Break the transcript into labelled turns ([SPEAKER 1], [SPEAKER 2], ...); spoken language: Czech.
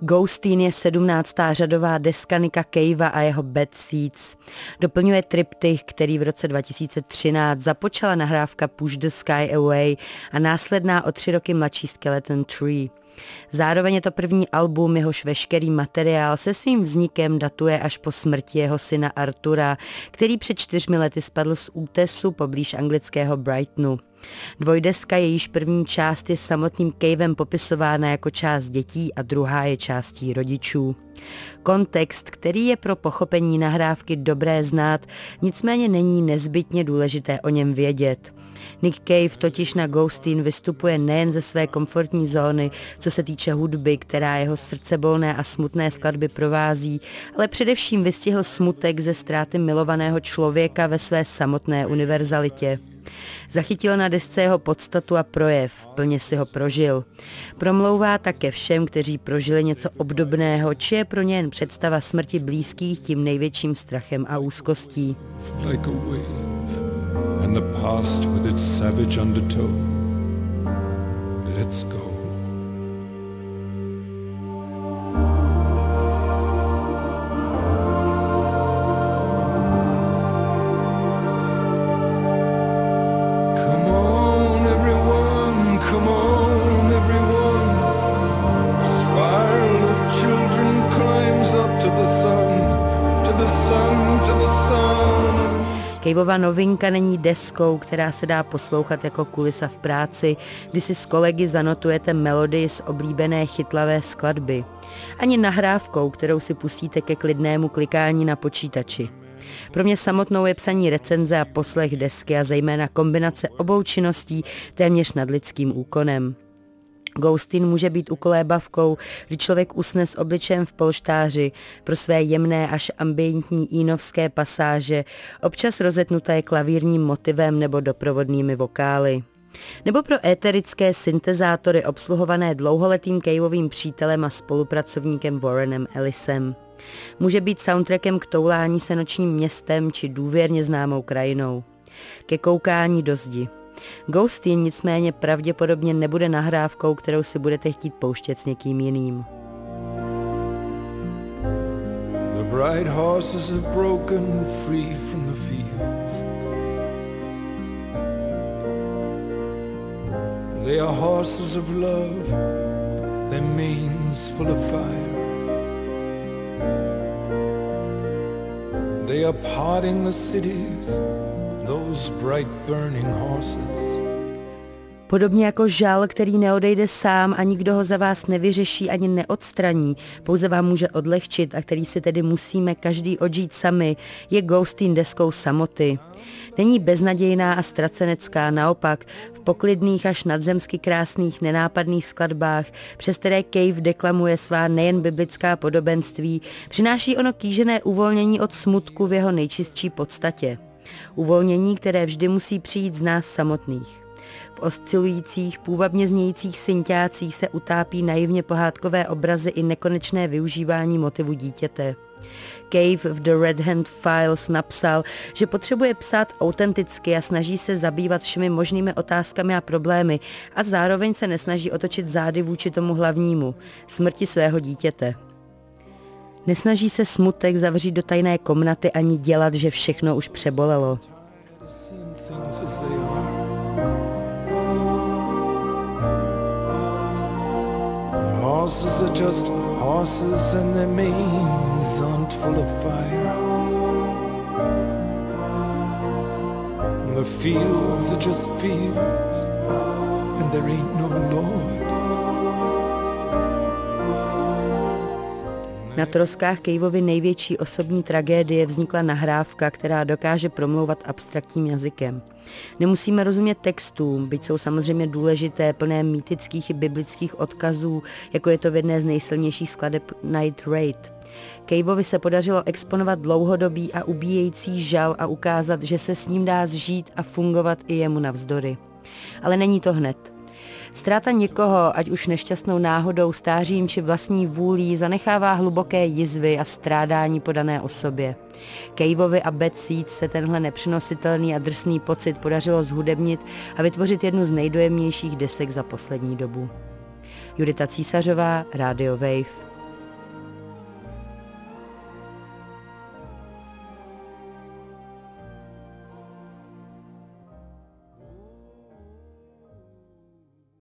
[SPEAKER 1] Ghosteen je sedmnáctá řadová deska Nika Cavea a jeho Bad Seeds. Doplňuje triptych, který v roce 2013 započala nahrávka Push the Sky Away a následná o tři roky mladší Skeleton Tree. Zároveň je to první album, jehož veškerý materiál se svým vznikem datuje až po smrti jeho syna Artura, který před čtyřmi lety spadl z útesu poblíž anglického Brightonu. Dvojdeska, jejíž první část je samotným Cavem popisována jako část dětí a druhá je částí rodičů. Kontext, který je pro pochopení nahrávky dobré znát, nicméně není nezbytně důležité o něm vědět. Nick Cave totiž na Ghosteen vystupuje nejen ze své komfortní zóny, co se týče hudby, která jeho srdcebolné a smutné skladby provází, ale především vystihl smutek ze ztráty milovaného člověka ve své samotné univerzalitě. Zachytil na desce jeho podstatu a projev, plně si ho prožil. Promlouvá také všem, kteří prožili něco obdobného, či je pro ně jen představa smrti blízkých tím největším strachem a úzkostí. Let's go. Caveova novinka není deskou, která se dá poslouchat jako kulisa v práci, kdy si s kolegy zanotujete melodii z oblíbené chytlavé skladby. Ani nahrávkou, kterou si pustíte ke klidnému klikání na počítači. Pro mě samotnou je psaní recenze a poslech desky a zejména kombinace obou činností téměř nad lidským úkonem. Ghostin může být ukolébavkou, kdy člověk usne s obličem v polštáři pro své jemné až ambientní ínovské pasáže, občas rozetnuté klavírním motivem nebo doprovodnými vokály. Nebo pro éterické syntezátory obsluhované dlouholetým Caveovým přítelem a spolupracovníkem Warrenem Ellisem. Může být soundtrackem k toulání se nočním městem či důvěrně známou krajinou. Ke koukání do zdi. Ghostin nicméně pravděpodobně nebude nahrávkou, kterou si budete chtít pouštět s někým jiným. The bright horses have broken free from the fields. They are horses of love, their manes full of fire. They are parting the cities Podobně jako žal, který neodejde sám a nikdo ho za vás nevyřeší ani neodstraní, pouze vám může odlehčit a který si tedy musíme každý odžít sami, je Ghostin deskou samoty. Není beznadějná a ztracenecká, naopak v poklidných až nadzemsky krásných nenápadných skladbách, přes které Cave deklamuje svá nejen biblická podobenství, přináší ono kýžené uvolnění od smutku v jeho nejčistší podstatě. Uvolnění, které vždy musí přijít z nás samotných. V oscilujících, půvabně znějících synťácích se utápí naivně pohádkové obrazy i nekonečné využívání motivu dítěte. Cave v The Red Hand Files napsal, že potřebuje psát autenticky a snaží se zabývat všemi možnými otázkami a problémy a zároveň se nesnaží otočit zády vůči tomu hlavnímu, smrti svého dítěte. Nesnaží se smutek zavřít do tajné komnaty ani dělat, že všechno už přebolelo. The fields are just fields and there ain't no Lord. Na troskách Kejvovy největší osobní tragédie vznikla nahrávka, která dokáže promlouvat abstraktním jazykem. Nemusíme rozumět textům, byť jsou samozřejmě důležité, plné mýtických i biblických odkazů, jako je to v jedné z nejsilnějších skladeb Night Raid. Kejvovi se podařilo exponovat dlouhodobý a ubíjející žal a ukázat, že se s ním dá zžít a fungovat i jemu navzdory. Ale není to hned. Ztráta někoho, ať už nešťastnou náhodou, stářím či vlastní vůlí, zanechává hluboké jizvy a strádání po dané osobě. Kejvovi a Bad Seeds se tenhle nepřenositelný a drsný pocit podařilo zhudebnit a vytvořit jednu z nejdojemnějších desek za poslední dobu. Judita Císařová, Radio Wave.